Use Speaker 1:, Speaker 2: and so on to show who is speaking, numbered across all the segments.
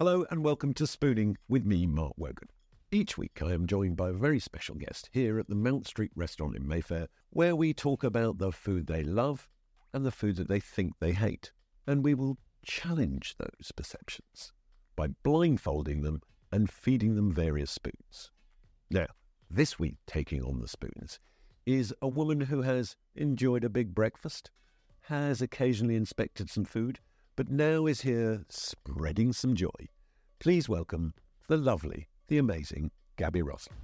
Speaker 1: Hello and welcome to Spooning with me, Mark Wogan. Each week I am joined by a very special guest here at the Mount Street restaurant in Mayfair, where we talk about the food they love and the food that they think they hate. And we will challenge those perceptions by blindfolding them and feeding them various spoons. Now, this week taking on the spoons is a woman who has enjoyed a big breakfast, has occasionally inspected some food, but now is here spreading some joy. Please welcome the lovely, the amazing Gaby Roslin.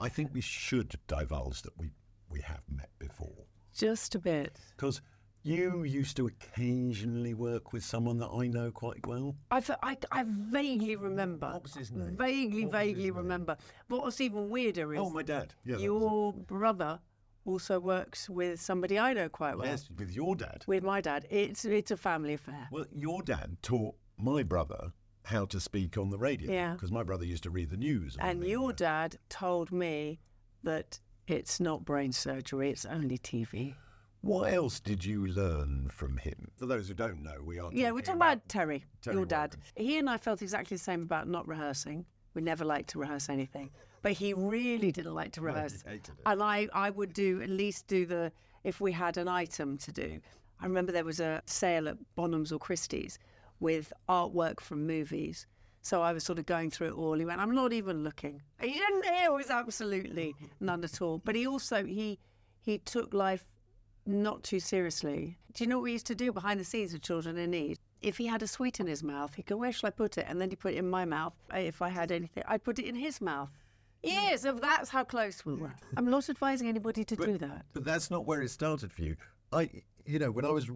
Speaker 1: I think we should divulge that we, we have met before.
Speaker 2: Just a bit.
Speaker 1: Because you used to occasionally work with someone that I know quite well.
Speaker 2: I vaguely remember.
Speaker 1: What was his name?
Speaker 2: Vaguely,
Speaker 1: What
Speaker 2: vaguely
Speaker 1: name?
Speaker 2: remember. What was even weirder is
Speaker 1: Oh, my dad. Yeah,
Speaker 2: your brother also works with somebody I know quite well.
Speaker 1: Yes, with your dad.
Speaker 2: With my dad. It's it's a family affair.
Speaker 1: Well, your dad taught my brother how to speak on the radio.
Speaker 2: Yeah.
Speaker 1: Because my brother used to read the news.
Speaker 2: And
Speaker 1: the,
Speaker 2: your
Speaker 1: uh,
Speaker 2: dad told me that it's not brain surgery, it's only TV.
Speaker 1: What else did you learn from him? For those who don't know, we are.
Speaker 2: Yeah, we're talking about Terry,
Speaker 1: Terry
Speaker 2: your dad. He and I felt exactly the same about not rehearsing. We never liked to rehearse anything, but he really didn't like to
Speaker 1: he
Speaker 2: rehearse. And I, I would do at least do the if we had an item to do. I remember there was a sale at Bonhams or Christie's with artwork from movies. So I was sort of going through it all. He went, "I'm not even looking." He didn't. It was absolutely none at all. But he also he he took life not too seriously. Do you know what we used to do behind the scenes with children in need? If he had a sweet in his mouth, he'd go, Where shall I put it? And then he'd put it in my mouth. If I had anything, I'd put it in his mouth. Yes, if that's how close we were. I'm not advising anybody to do that.
Speaker 1: But that's not where it started for you. I, you know, when I was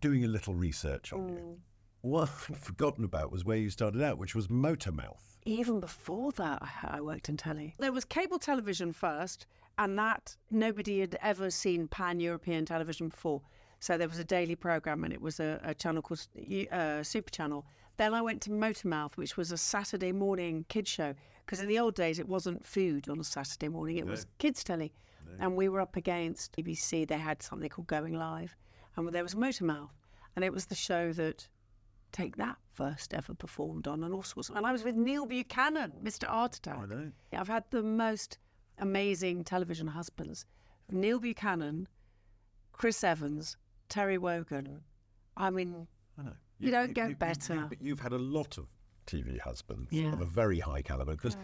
Speaker 1: doing a little research on
Speaker 2: Mm.
Speaker 1: you, what I'd forgotten about was where you started out, which was Motormouth.
Speaker 2: Even before that, I I worked in telly. There was cable television first, and that nobody had ever seen pan European television before. So there was a daily program, and it was a, a channel called uh, Super Channel. Then I went to Motormouth, which was a Saturday morning kids show. Because in the old days, it wasn't food on a Saturday morning; it was kids telly. And we were up against BBC. They had something called Going Live, and there was Motormouth, and it was the show that Take That first ever performed on, and all sorts. And I was with Neil Buchanan, Mr. Art Attack.
Speaker 1: I know.
Speaker 2: I've had the most amazing television husbands: Neil Buchanan, Chris Evans, Terry Wogan. I mean,
Speaker 1: I know.
Speaker 2: You don't get better.
Speaker 1: You, but you've had a lot of TV husbands
Speaker 2: Yeah.
Speaker 1: of a very high caliber because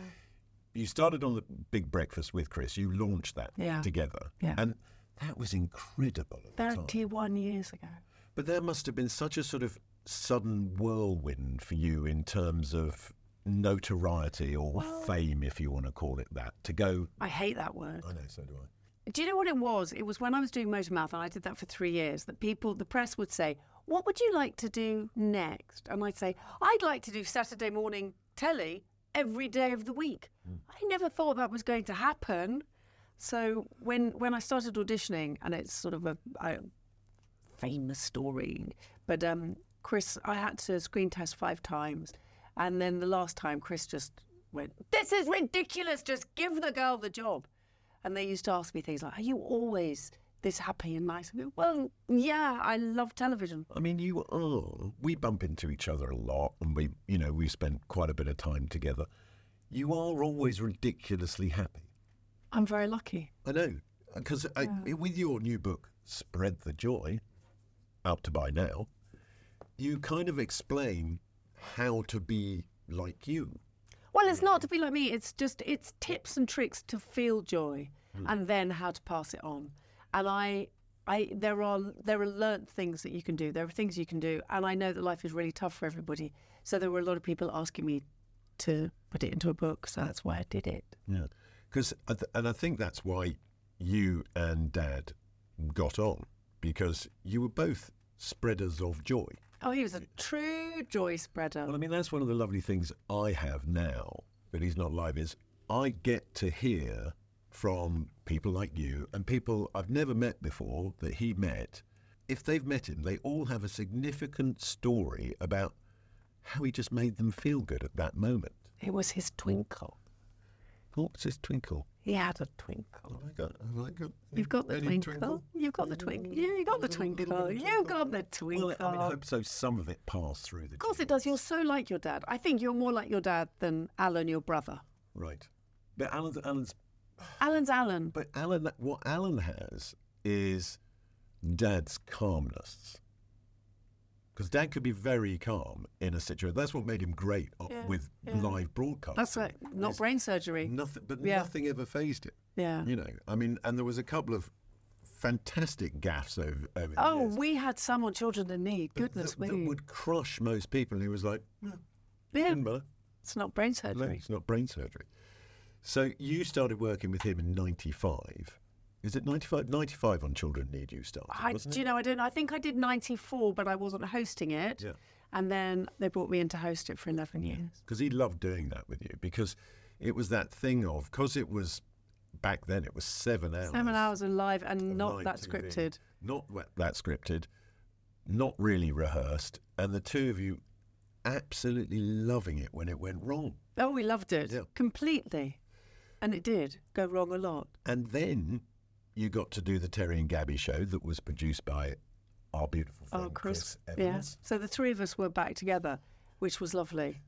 Speaker 1: you started on the Big Breakfast with Chris. You launched that
Speaker 2: Yeah.
Speaker 1: together,
Speaker 2: Yeah.
Speaker 1: and that was incredible. At the time.
Speaker 2: thirty-one years ago.
Speaker 1: But there must have been such a sort of sudden whirlwind for you in terms of notoriety or fame, if you want to call it that, to go.
Speaker 2: I hate that word.
Speaker 1: I know, so do I.
Speaker 2: Do you know what it was? It was when I was doing Motormouth, and I did that for three years, that people, the press would say, What would you like to do next? And I'd say, I'd like to do Saturday morning telly every day of the week. I never thought that was going to happen. So when when I started auditioning, and it's sort of a, a famous story, but um, Chris, I had to screen test five times, and then the last time, Chris just went, "This is ridiculous! Just give the girl the job." And they used to ask me things like, "Are you always this happy and nice. I go, well, yeah, I love television.
Speaker 1: I mean, you are. We bump into each other a lot, and we, you know, we spend quite a bit of time together. You are always ridiculously happy.
Speaker 2: I'm very lucky.
Speaker 1: I know, because with your new book, Spread the Joy, out to buy now, you kind of explain how to be like you.
Speaker 2: Well, it's not to be like me. It's just it's tips and tricks to feel joy, hmm. and then how to pass it on. And I, I there are there are learnt things that you can do. There are things you can do, and I know that life is really tough for everybody. So there were a lot of people asking me to put it into a book. So that's why I did it.
Speaker 1: Yeah, because and I think that's why you and Dad got on because you were both spreaders of joy.
Speaker 2: Oh, he was a true joy spreader.
Speaker 1: Well, I mean, that's one of the lovely things I have now that he's not live is I get to hear from people like you and people I've never met before that he met. If they've met him, they all have a significant story about how he just made them feel good at that moment.
Speaker 2: It was his twinkle.
Speaker 1: What's his twinkle?
Speaker 2: He had a twinkle.
Speaker 1: Oh I got, I
Speaker 2: You've got the
Speaker 1: any
Speaker 2: twinkle. You've got the twinkle. Yeah, you got the twinkle. You got the twinkle.
Speaker 1: Well, I mean, I hope so. Some of it passed through the.
Speaker 2: Of course it does. You're so like your dad. I think you're more like your dad than Alan, your brother.
Speaker 1: Right, but Alan's, Alan's
Speaker 2: Alan's Alan.
Speaker 1: But Alan, what Alan has is Dad's calmness. Because Dad could be very calm in a situation. That's what made him great o-
Speaker 2: Yeah,
Speaker 1: with
Speaker 2: yeah.
Speaker 1: live broadcasting.
Speaker 2: That's right. Not
Speaker 1: Is
Speaker 2: brain surgery.
Speaker 1: Nothing, but
Speaker 2: Yeah.
Speaker 1: nothing ever phased him.
Speaker 2: Yeah.
Speaker 1: You know, I mean, and there was a couple of fantastic gaffes over, over the
Speaker 2: Oh,
Speaker 1: years
Speaker 2: we had some on Children in Need.
Speaker 1: that-
Speaker 2: Goodness
Speaker 1: that,
Speaker 2: me.
Speaker 1: that would crush most people. And he was like, no,
Speaker 2: yeah. It's not brain surgery.
Speaker 1: No,
Speaker 2: surgery.
Speaker 1: it's not brain surgery. So you started working with him in 95. Is it 95? 95 on Children Need you started,
Speaker 2: I, do you know, I don't I think I did 94, but I wasn't hosting it.
Speaker 1: Yeah.
Speaker 2: And then they brought me in to host it for 11 years.
Speaker 1: Because he loved doing that with you because it was that thing of, because it was, back then it was seven hours.
Speaker 2: Seven hours of live and
Speaker 1: of
Speaker 2: not that
Speaker 1: TV.
Speaker 2: scripted.
Speaker 1: Not that scripted, not really rehearsed, and the two of you absolutely loving it when it went wrong.
Speaker 2: Oh, we loved it
Speaker 1: Yeah.
Speaker 2: completely. And it did go wrong a lot.
Speaker 1: And then you got to do the Terry and Gaby show that was produced by our beautiful oh, friend
Speaker 2: Oh, Chris.
Speaker 1: Chris
Speaker 2: yeah. So the three of us were back together, which was lovely.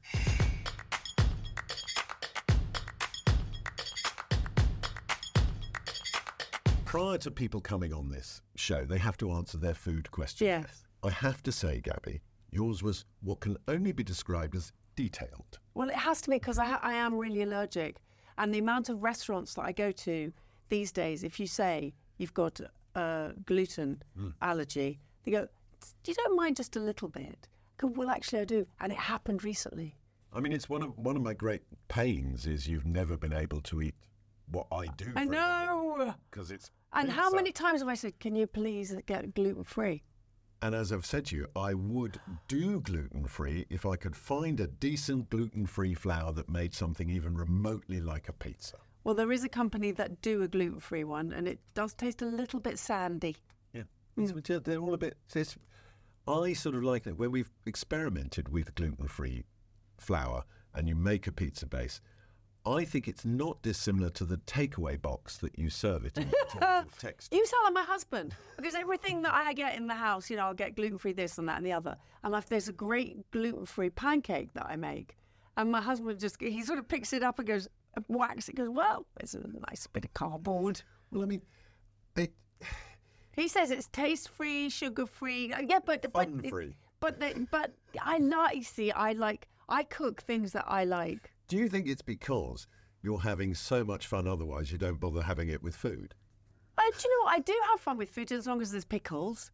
Speaker 1: Prior to people coming on this show, they have to answer their food questions.
Speaker 2: Yes.
Speaker 1: I have to say, Gaby, yours was what can only be described as detailed.
Speaker 2: Well, it has to be because I, ha- I am really allergic. And the amount of restaurants that I go to these days, if you say you've got a gluten hmm. allergy, they go, "Do you don't mind just a little bit? Go, well, actually, I do. And it happened recently.
Speaker 1: I mean, it's one of one of my great pains is you've never been able to eat what I do.
Speaker 2: I know.
Speaker 1: because it's.
Speaker 2: And how many times have I said, can you please get gluten free?
Speaker 1: And as I've said to you, I would do gluten free if I could find a decent gluten free flour that made something even remotely like a pizza.
Speaker 2: Well, there is a company that do a gluten free one, and it does taste a little bit sandy.
Speaker 1: Yeah, mm. It's- they're all a bit. It's, I sort of like that when we've experimented with gluten free flour and you make a pizza base. I think it's not dissimilar to the takeaway box that you serve it in. in terms of texture.
Speaker 2: You sound like my husband because everything that I get in the house, you know, I'll get gluten free this and that and the other. And if there's a great gluten free pancake that I make, and my husband just he sort of picks it up and goes whacks it, goes well, it's a nice bit of cardboard.
Speaker 1: Well, I mean, it,
Speaker 2: He says it's taste free, sugar free. Uh, yeah, but but
Speaker 1: Fun-free.
Speaker 2: But the, but I like. See, I like. I cook things that I like.
Speaker 1: do you think it's because you're having so much fun otherwise you don't bother having it with food?
Speaker 2: Uh, do you know what? I do have fun with food as long as there's pickles.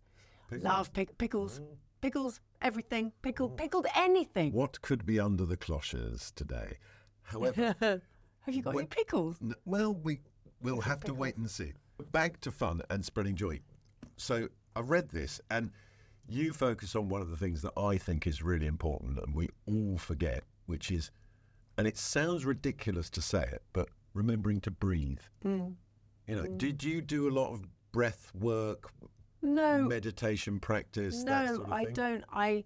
Speaker 2: Love pick, pickles, mm. pickles, everything, pickled, mm. pickled anything.
Speaker 1: What could be under the cloches today? However,
Speaker 2: Have you got any pickles?
Speaker 1: N- Well, we will have to wait and see. Back to fun and spreading joy. So I read this, and you focus on one of the things that I think is really important, and we all forget, which is, and it sounds ridiculous to say it, but remembering to breathe.
Speaker 2: Mm.
Speaker 1: You know, did you do a lot of breath work,
Speaker 2: No,
Speaker 1: meditation practice? that
Speaker 2: no,
Speaker 1: sort of
Speaker 2: I don't. I,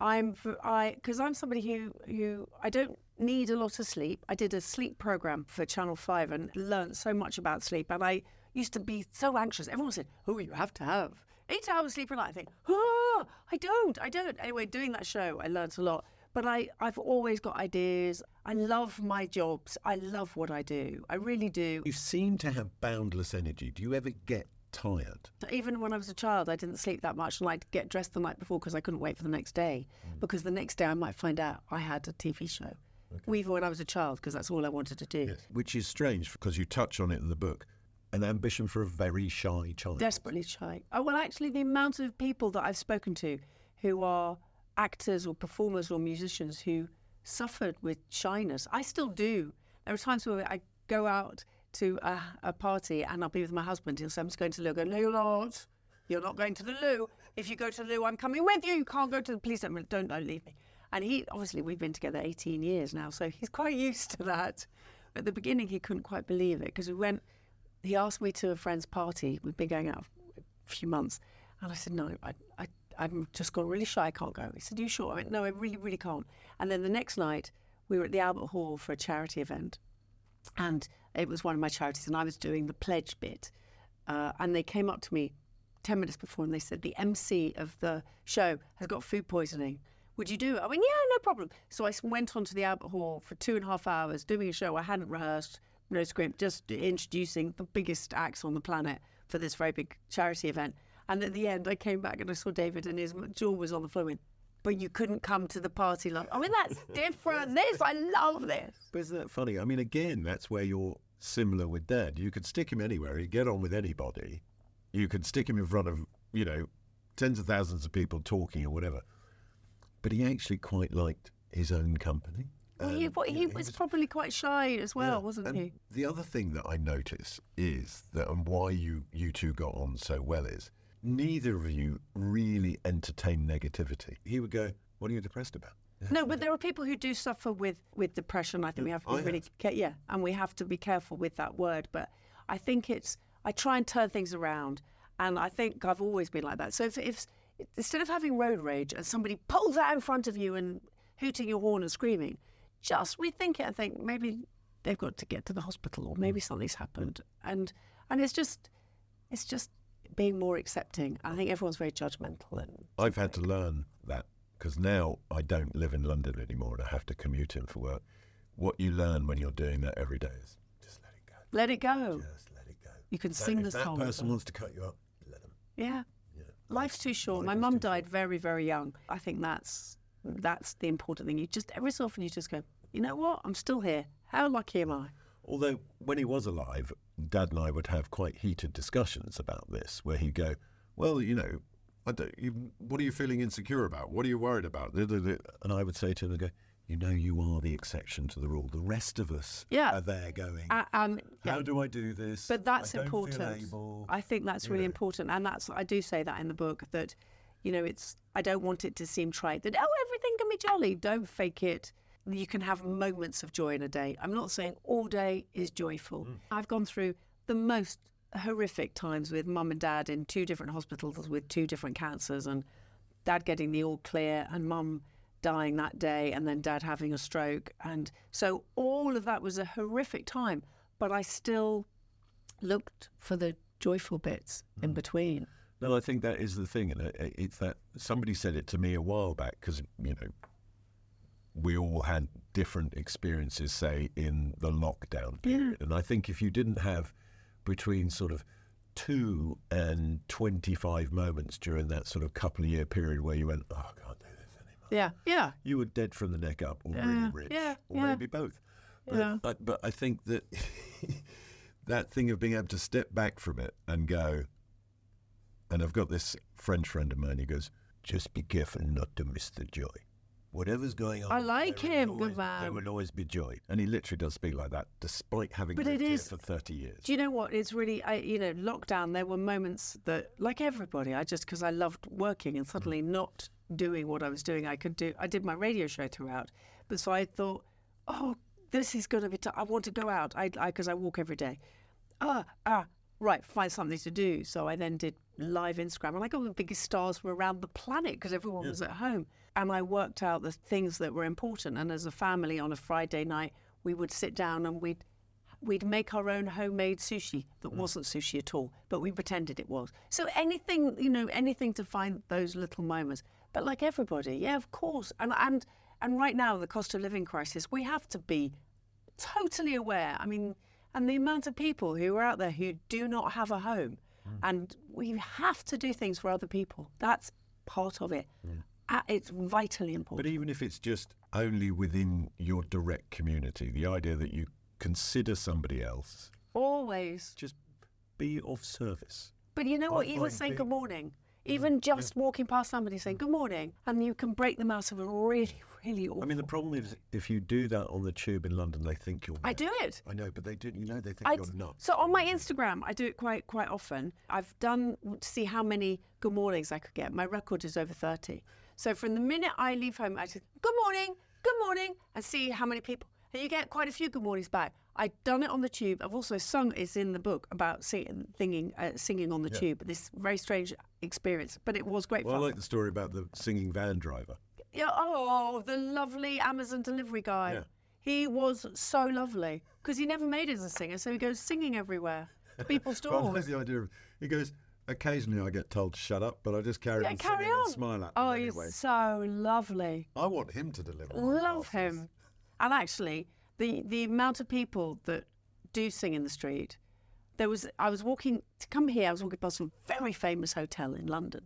Speaker 2: I'm I because I'm somebody who who I don't need a lot of sleep. I did a sleep program for Channel Five and learned so much about sleep, and I used to be so anxious. Everyone said, "Oh, you have to have eight hours sleep a night." I think, "Oh, I don't, I don't." Anyway, doing that show, I learned a lot. But I, I've always got ideas. I love my jobs. I love what I do. I really do.
Speaker 1: You seem to have boundless energy. Do you ever get tired?
Speaker 2: Even when I was a child, I didn't sleep that much, and I'd get dressed the night before because I couldn't wait for the next day. Mm. Because the next day I might find out I had a TV show. Even when I was a child, because that's all I wanted to do.
Speaker 1: Which is strange because you touch on it in the book. An ambition for a very shy child.
Speaker 2: Desperately shy. Oh, well, actually, the amount of people that I've spoken to who are actors or performers or musicians who suffered with shyness, I still do. There are times where I go out to a, a party and I'll be with my husband. He'll say, I'm just going to the loo. I go, no, you're not. You're not going to the loo. If you go to the loo, I'm coming with you. You can't go to the police. Don't, don't, don't leave me. And he, obviously, we've been together 18 years now, so he's quite used to that. At the beginning, he couldn't quite believe it because we went, he asked me to a friend's party. We've been going out a few months. And I said, no, I, I, I'm just got really shy. I can't go. He said, you sure? I went, no, I really, really can't. And then the next night, we were at the Albert Hall for a charity event. And it was one of my charities, and I was doing the pledge bit. Uh, and they came up to me 10 minutes before and they said, The MC of the show has got food poisoning. Would you do it? I went, Yeah, no problem. So I went on to the Albert Hall for two and a half hours doing a show I hadn't rehearsed, no script, just introducing the biggest acts on the planet for this very big charity event. And at the end, I came back and I saw David and his jaw was on the floor. Went, But you couldn't come to the party. Like, I mean, that's different. This, I love this.
Speaker 1: But isn't that funny? I mean, again, that's where you're similar with Dad. You could stick him anywhere. He'd get on with anybody. You could stick him in front of, you know, tens of thousands of people talking or whatever. But he actually quite liked his own company.
Speaker 2: Well, he,
Speaker 1: And,
Speaker 2: but
Speaker 1: you
Speaker 2: he was probably quite shy as well,
Speaker 1: Yeah,
Speaker 2: wasn't
Speaker 1: and
Speaker 2: he?
Speaker 1: The other thing that I notice is that, and why you you two got on so well is neither of you really entertain negativity. He would go, "What are you depressed about?"
Speaker 2: No, but there are people who do suffer with, with depression. I think we have to be oh,
Speaker 1: I
Speaker 2: really yeah, and we have to be careful with that word. But I think it's I try and turn things around, and I think I've always been like that. So if, if instead of having road rage and somebody pulls out in front of you and hooting your horn and screaming, just rethink it and think maybe they've got to get to the hospital or maybe mm. something's happened, and and it's just it's just being more accepting. I think everyone's very judgmental and
Speaker 1: I've had to learn that because now I don't live in London anymore and I have to commute in for work. What you learn when you're doing that every day is just let it go.
Speaker 2: let it go.
Speaker 1: Just let it go.
Speaker 2: You can
Speaker 1: That-
Speaker 2: sing
Speaker 1: if
Speaker 2: the
Speaker 1: that
Speaker 2: song.
Speaker 1: person wants to cut you up, let them.
Speaker 2: Yeah. Life's too short. My
Speaker 1: life is
Speaker 2: mum died very, very young. I think that's that's the important thing. You just every so often you just go, you know what? I'm still here. How lucky am I?
Speaker 1: Although when he was alive, Dad and I would have quite heated discussions about this, where he'd go, "Well, you know, I don't, you, what are you feeling insecure about? What are you worried about?" And I would say to him, "Go, you know, you are the exception to the rule. The rest of us
Speaker 2: Yeah.
Speaker 1: are there going,
Speaker 2: Uh, um,
Speaker 1: how do I do this?
Speaker 2: But that's
Speaker 1: I
Speaker 2: important.
Speaker 1: able."
Speaker 2: I think that's
Speaker 1: you
Speaker 2: really
Speaker 1: know.
Speaker 2: important, and that's I do say that in the book that, you know, it's I don't want it to seem trite that oh everything can be jolly. Don't fake it. You can have moments of joy in a day. I'm not saying all day is joyful.
Speaker 1: Mm.
Speaker 2: I've gone through the most horrific times with mum and dad in two different hospitals with two different cancers, and dad getting the all clear and mum dying that day and then dad having a stroke. And so all of that was a horrific time but i still looked for the joyful bits in mm. between.
Speaker 1: No, I think that is the thing, and it's that somebody said it to me a while back because you know we all had different experiences, say in the lockdown period, and I think if you didn't have between sort of two and twenty-five moments during that sort of couple of year period where you went, oh, I
Speaker 2: Yeah, yeah,
Speaker 1: you were dead from the neck up, or
Speaker 2: Yeah,
Speaker 1: really rich,
Speaker 2: yeah,
Speaker 1: or
Speaker 2: yeah.
Speaker 1: maybe both. But,
Speaker 2: Yeah.
Speaker 1: I, but I think that that thing of being able to step back from it and go, and I've got this French friend of mine. He goes, "Just be careful not to miss the joy. Whatever's going on,
Speaker 2: I like him,
Speaker 1: always-
Speaker 2: good man.
Speaker 1: There will always be joy." And he literally does speak like that, despite having
Speaker 2: But
Speaker 1: lived
Speaker 2: it
Speaker 1: here
Speaker 2: is-
Speaker 1: for thirty years.
Speaker 2: Do you know what? It's really, I, you know, lockdown. There were moments that, like everybody, I just because I loved working and suddenly mm. not doing what I was doing, I could do. I did my radio show throughout, but so I thought, oh, this is going to be. T- I want to go out. I because I, walk every day. Ah, ah, right. Find something to do. So I then did live Instagram, and I got the biggest stars from around the planet because everyone was at home, and I worked out the things that were important. And as a family on a Friday night, we would sit down and we'd We'd make our own homemade sushi mm. that mm. wasn't sushi at all, but we pretended it was. So anything, you know, anything to find those little moments. But like everybody, yeah, of course. And and and right now, the cost of living crisis, we have to be totally aware. I mean, and the amount of people who are out there who do not have a home, mm. and we have to do things for other people. That's part of it. Uh, It's vitally important.
Speaker 1: But even if it's just only within your direct community, the idea that you consider somebody else,
Speaker 2: Always.
Speaker 1: just be of service.
Speaker 2: But you know what? Even saying good morning, even mm, just walking past somebody saying good morning, and you can break them out of a really, really awful.
Speaker 1: I mean, the problem is if you do that on the tube in London, they think you're.
Speaker 2: I do it.
Speaker 1: I know, but they do. You know, they think
Speaker 2: I-
Speaker 1: you're nuts.
Speaker 2: So on my Instagram, I do it quite quite often. I've done to see how many good mornings I could get. My record is over thirty. So from the minute I leave home, I just good morning, good morning, and see how many people. And you get quite a few good mornings back. I've done it on the tube. I've also sung. It's in the book about sing, singing, uh, singing on the tube. This very strange experience, but it was great
Speaker 1: Well, I like the story about the singing van driver.
Speaker 2: Yeah, oh, the lovely Amazon delivery guy.
Speaker 1: Yeah.
Speaker 2: He was so lovely because he never made it as a singer, so he goes singing everywhere people's
Speaker 1: But I like the idea of he goes. Occasionally, I get told to shut up, but I just carry
Speaker 2: Yeah,
Speaker 1: on
Speaker 2: carry on.
Speaker 1: and smile at them
Speaker 2: oh,
Speaker 1: anyway.
Speaker 2: he's so lovely.
Speaker 1: I want him to deliver.
Speaker 2: Love him. And actually, the the amount of people that do sing in the street. There was I was walking to come here. I was walking past a very famous hotel in London,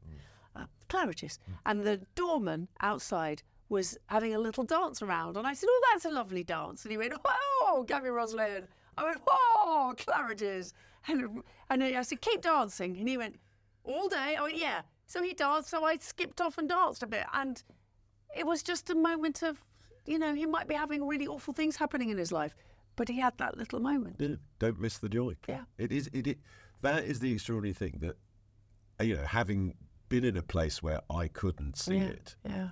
Speaker 2: uh, Claridge's, and the doorman outside was having a little dance around. And I said, "Oh, that's a lovely dance." And he went, "Oh, Gaby Roslin." I went, "Oh, Claridge's," and and I said, "Keep dancing." And he went, "All day." I went, "Yeah." So he danced. So I skipped off and danced a bit, and it was just a moment of, you know, he might be having really awful things happening in his life, but he had that little moment.
Speaker 1: Don't miss the joy.
Speaker 2: Yeah.
Speaker 1: It is. It, it. That is the extraordinary thing that, uh, you know, having been in a place where I couldn't see
Speaker 2: yeah.
Speaker 1: it,
Speaker 2: Yeah.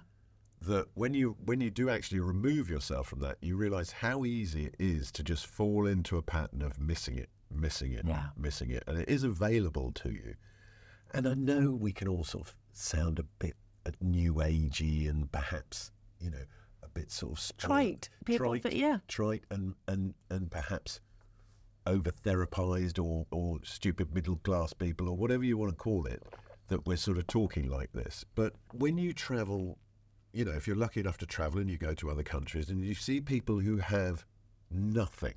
Speaker 1: that when you when you do actually remove yourself from that, you realise how easy it is to just fall into a pattern of missing it, missing it,
Speaker 2: Yeah.
Speaker 1: missing it, and it is available to you. And I know we can all sort of sound a bit uh, new agey and perhaps you know a bit sort of
Speaker 2: Trite. People
Speaker 1: trite,
Speaker 2: yeah.
Speaker 1: trite, and and and perhaps over therapized or or stupid middle class people or whatever you want to call it that we're sort of talking like this. But when you travel, you know, if you're lucky enough to travel and you go to other countries and you see people who have nothing,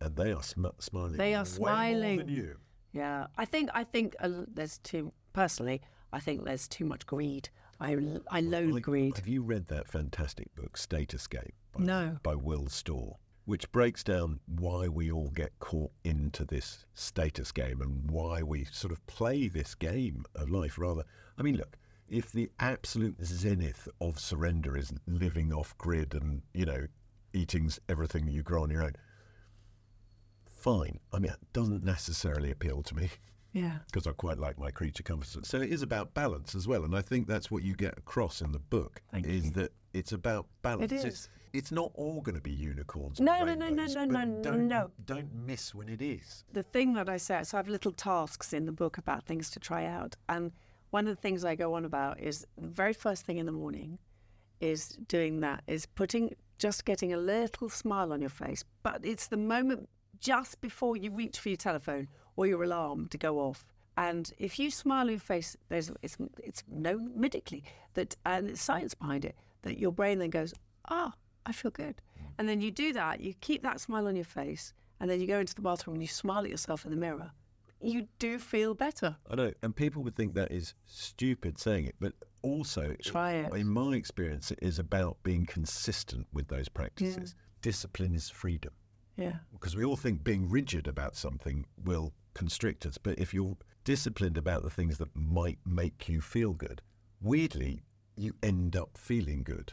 Speaker 1: and they are sm- smiling,
Speaker 2: They are smiling.
Speaker 1: than you.
Speaker 2: Yeah. I think, I think uh, there's too, personally, I think there's too much greed. I, I loathe greed.
Speaker 1: Have you read that fantastic book, Status Game? By,
Speaker 2: No.
Speaker 1: By Will Storr, which breaks down why we all get caught into this status game and why we sort of play this game of life rather. I mean, look, if the absolute zenith of surrender is living off grid and, you know, eating everything that you grow on your own, fine. I mean, it doesn't necessarily appeal to me
Speaker 2: Yeah.
Speaker 1: because I quite like my creature comforts. So it is about balance as well, and I think that's what you get across in the book
Speaker 2: Thank
Speaker 1: is
Speaker 2: you.
Speaker 1: that it's about balance.
Speaker 2: is.
Speaker 1: It's, it's not all going to be unicorns. and
Speaker 2: No, no, no, no, no, no, no,
Speaker 1: don't,
Speaker 2: no.
Speaker 1: Don't miss when it is.
Speaker 2: the thing that I say, so I have little tasks in the book about things to try out. And one of the things I go on about is the very first thing in the morning is doing that, is putting, just getting a little smile on your face. But it's the moment just before you reach for your telephone or your alarm to go off. And if you smile on your face, there's it's it's known medically that and there's science behind it that your brain then goes, ah, I feel good. And then you do that, you keep that smile on your face, and then you go into the bathroom and you smile at yourself in the mirror. You do feel better.
Speaker 1: I know, and people would think that is stupid saying it, but also,
Speaker 2: Try it.
Speaker 1: in my experience, it is about being consistent with those practices. Discipline is freedom.
Speaker 2: Yeah.
Speaker 1: because we all think being rigid about something will constrict us. But if you're disciplined about the things that might make you feel good, weirdly, you end up feeling good.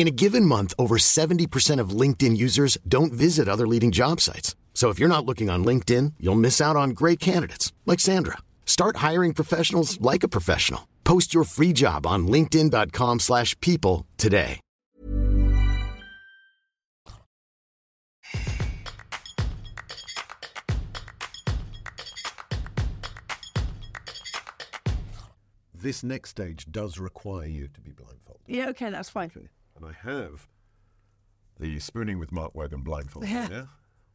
Speaker 3: In a given month, over 70% of LinkedIn users don't visit other leading job sites. So if you're not looking on LinkedIn, you'll miss out on great candidates like Sandra. Start hiring professionals like a professional. Post your free job on linkedin.com/people slash people today.
Speaker 1: This next stage does require you to be blindfolded.
Speaker 2: Yeah, okay, that's fine.
Speaker 1: Okay. And I have the spooning with Mark Wogan blindfold
Speaker 2: Yeah.
Speaker 1: here,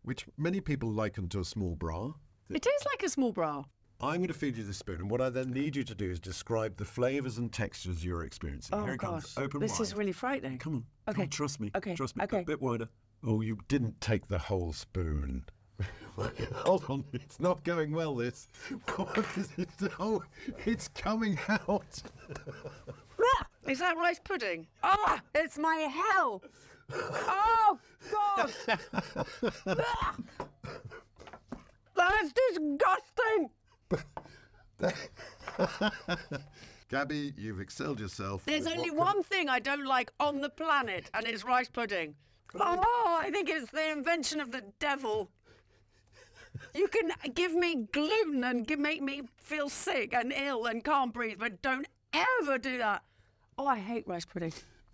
Speaker 1: which many people liken to a small bra.
Speaker 2: It is like a small bra.
Speaker 1: I'm going to feed you the spoon, and what I then need you to do is describe the flavours and textures you're experiencing.
Speaker 2: Oh,
Speaker 1: Here it
Speaker 2: gosh.
Speaker 1: comes. Open
Speaker 2: this
Speaker 1: wide.
Speaker 2: is really frightening.
Speaker 1: Come on.
Speaker 2: Okay.
Speaker 1: Come on, trust me.
Speaker 2: Okay,
Speaker 1: Trust me.
Speaker 2: okay.
Speaker 1: A bit wider. Oh, you didn't take the whole spoon. Hold on. It's not going well, this. What is it? Oh, it's coming out.
Speaker 2: Is that rice pudding? Ah, it's my hell. Oh, God. Ah. That's disgusting.
Speaker 1: Gaby, you've excelled yourself.
Speaker 2: There's only
Speaker 1: what
Speaker 2: one thing I don't like on the planet, and it's rice pudding. Oh, I think it's the invention of the devil. You can give me gluten and make me feel sick and ill and can't breathe, but don't ever do that. Oh, I hate rice pudding.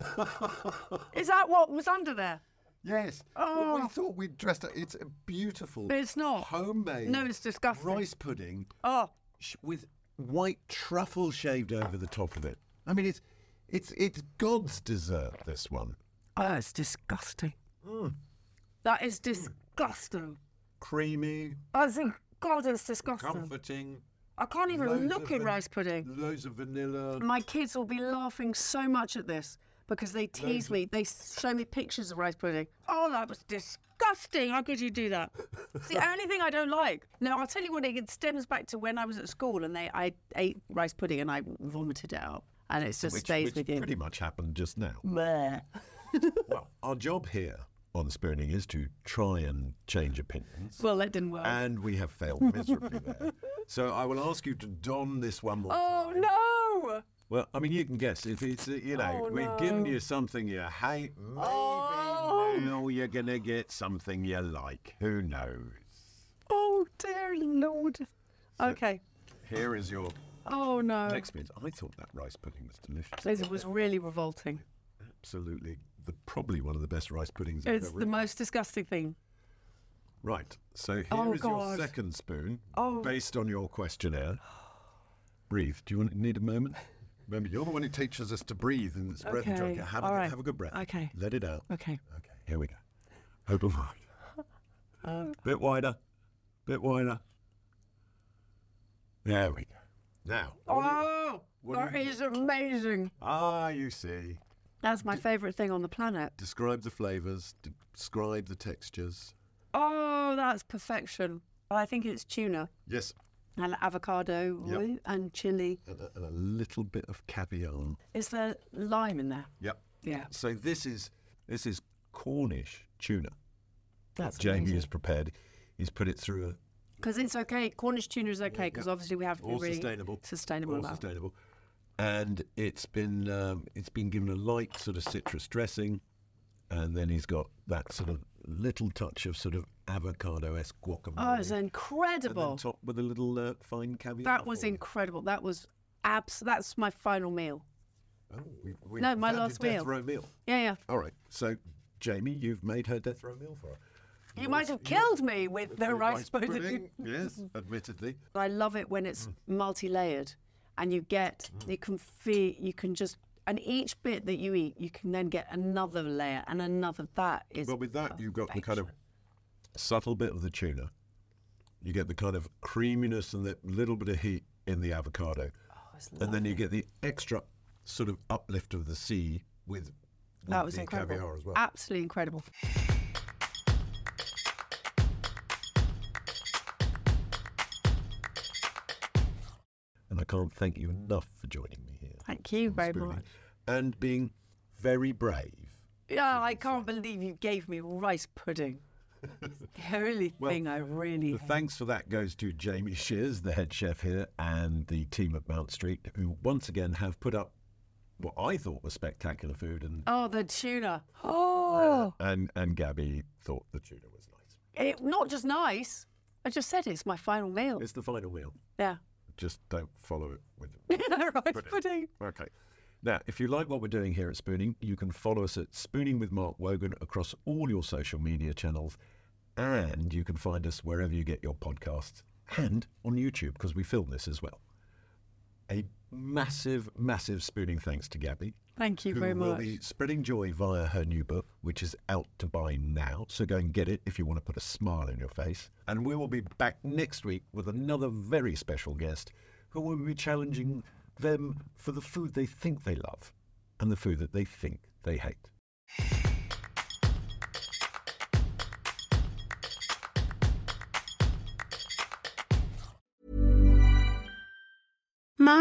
Speaker 2: Is that what was under there?
Speaker 1: Yes.
Speaker 2: Oh.
Speaker 1: we thought we'd dressed it. It's a beautiful.
Speaker 2: But it's not.
Speaker 1: Homemade.
Speaker 2: No, it's disgusting.
Speaker 1: Rice pudding
Speaker 2: Oh,
Speaker 1: sh- with white truffle shaved over the top of it. I mean, it's it's it's God's dessert. This one,
Speaker 2: oh it's disgusting.
Speaker 1: Mm.
Speaker 2: That is disgusting.
Speaker 1: creamy,
Speaker 2: I think, God, it's disgusting.
Speaker 1: comforting.
Speaker 2: I can't even
Speaker 1: loads
Speaker 2: look
Speaker 1: of
Speaker 2: at
Speaker 1: van-
Speaker 2: rice pudding.
Speaker 1: Loads of vanilla.
Speaker 2: My kids will be laughing so much at this because they tease me. They show me pictures of rice pudding. Oh, that was disgusting. How could you do that? It's the only thing I don't like. No, I'll tell you what, it stems back to when I was at school and they I ate rice pudding and I vomited it out. And it just
Speaker 1: which,
Speaker 2: stays
Speaker 1: which
Speaker 2: with you.
Speaker 1: pretty much happened just now.
Speaker 2: Bleh.
Speaker 1: well, our job here on spooning is to try and change opinions.
Speaker 2: Well, that didn't work.
Speaker 1: And we have failed miserably there. So I will ask you to don this one more
Speaker 2: oh,
Speaker 1: time.
Speaker 2: no.
Speaker 1: Well, I mean, you can guess. If it's, uh, you know,
Speaker 2: Oh,
Speaker 1: we've given you something you hate, maybe
Speaker 2: Oh.
Speaker 1: now you're going to get something you like. Who knows?
Speaker 2: Oh, dear Lord. Okay.
Speaker 1: Here is your
Speaker 2: Oh, no.
Speaker 1: experience. I thought that rice pudding was delicious.
Speaker 2: It was really revolting.
Speaker 1: Absolutely. The, probably one of the best rice puddings
Speaker 2: It's the most disgusting thing.
Speaker 1: Right. So here is
Speaker 2: Oh,
Speaker 1: your
Speaker 2: God.
Speaker 1: second spoon,
Speaker 2: Oh.
Speaker 1: based on your questionnaire. Breathe. Do you want, need a moment? Remember, you're the one who teaches us to breathe in this breath and
Speaker 2: Okay,
Speaker 1: drink. Have, a,
Speaker 2: right.
Speaker 1: have a good breath.
Speaker 2: Okay.
Speaker 1: Let it out.
Speaker 2: Okay.
Speaker 1: Okay, here we go. Open wide. Bit wider. Bit wider. There we go. Now.
Speaker 2: Oh, that is amazing.
Speaker 1: Ah, you see.
Speaker 2: That's my favourite thing on the planet.
Speaker 1: Describe the flavours, describe the textures.
Speaker 2: Oh, that's perfection. I think it's tuna
Speaker 1: Yes.
Speaker 2: and avocado
Speaker 1: Yep.
Speaker 2: and chili.
Speaker 1: And a, and a little bit of caviar.
Speaker 2: Is there lime in there?
Speaker 1: Yep.
Speaker 2: Yeah.
Speaker 1: So this is this is Cornish tuna.
Speaker 2: That's
Speaker 1: Jamie has prepared. He's put it through a
Speaker 2: Because it's okay. Cornish tuna is okay because
Speaker 1: yeah.
Speaker 2: obviously we have to be
Speaker 1: all
Speaker 2: really
Speaker 1: sustainable,
Speaker 2: sustainable
Speaker 1: all sustainable, and it's been um, it's been given a light sort of citrus dressing, and then he's got that sort of little touch of sort of avocado esque guacamole.
Speaker 2: Oh, it's
Speaker 1: and then
Speaker 2: incredible.
Speaker 1: top with a little uh, fine caviar.
Speaker 2: That was incredible. That was abs. That's my final meal.
Speaker 1: Oh, we, we
Speaker 2: No, my
Speaker 1: found your
Speaker 2: last
Speaker 1: death
Speaker 2: meal.
Speaker 1: row meal.
Speaker 2: Yeah, yeah.
Speaker 1: All right, so Jamie, you've made her death row meal for her.
Speaker 2: You might have killed me with the
Speaker 1: With
Speaker 2: rice pudding.
Speaker 1: yes, admittedly.
Speaker 2: I love it when
Speaker 1: Mm.
Speaker 2: it's multi-layered, and you get mm. you can feel you can just and each bit that you eat, you can then get another layer and another. That is.
Speaker 1: But with that, you've got the kind of subtle bit of the tuna. You get the kind of creaminess and that little bit of heat in the avocado.
Speaker 2: Oh,
Speaker 1: and then you get the extra sort of uplift of the sea with, with
Speaker 2: That was
Speaker 1: the
Speaker 2: incredible.
Speaker 1: caviar as well.
Speaker 2: Absolutely incredible.
Speaker 1: And I can't thank you enough for joining me here.
Speaker 2: Thank you very
Speaker 1: Spooning.
Speaker 2: much.
Speaker 1: And being very brave.
Speaker 2: Yeah, I can't believe you gave me rice pudding. the only
Speaker 1: Well,
Speaker 2: thing I really
Speaker 1: The
Speaker 2: hate.
Speaker 1: thanks for that goes to Jamie Shears, the head chef here, and the team at Mount Street, who once again have put up what I thought was spectacular food, and
Speaker 2: Oh, the tuna. Uh, oh,
Speaker 1: and and Gaby thought the tuna was nice.
Speaker 2: it, not just nice. I just said it's my final meal.
Speaker 1: It's the final meal.
Speaker 2: Yeah.
Speaker 1: Just don't follow it with.
Speaker 2: rice pudding.
Speaker 1: Okay. Now, if you like what we're doing here at Spooning, you can follow us at Spooning with Mark Wogan across all your social media channels, and you can find us wherever you get your podcasts and on YouTube because we film this as well. A massive, massive spooning thanks to Gaby.
Speaker 2: Thank you very
Speaker 1: who
Speaker 2: very
Speaker 1: will be spreading joy via her new book, which is out to buy now. So go and get it if you want to put a smile on your face. And we will be back next week with another very special guest who will be challenging them for the food they think they love and the food that they think they hate.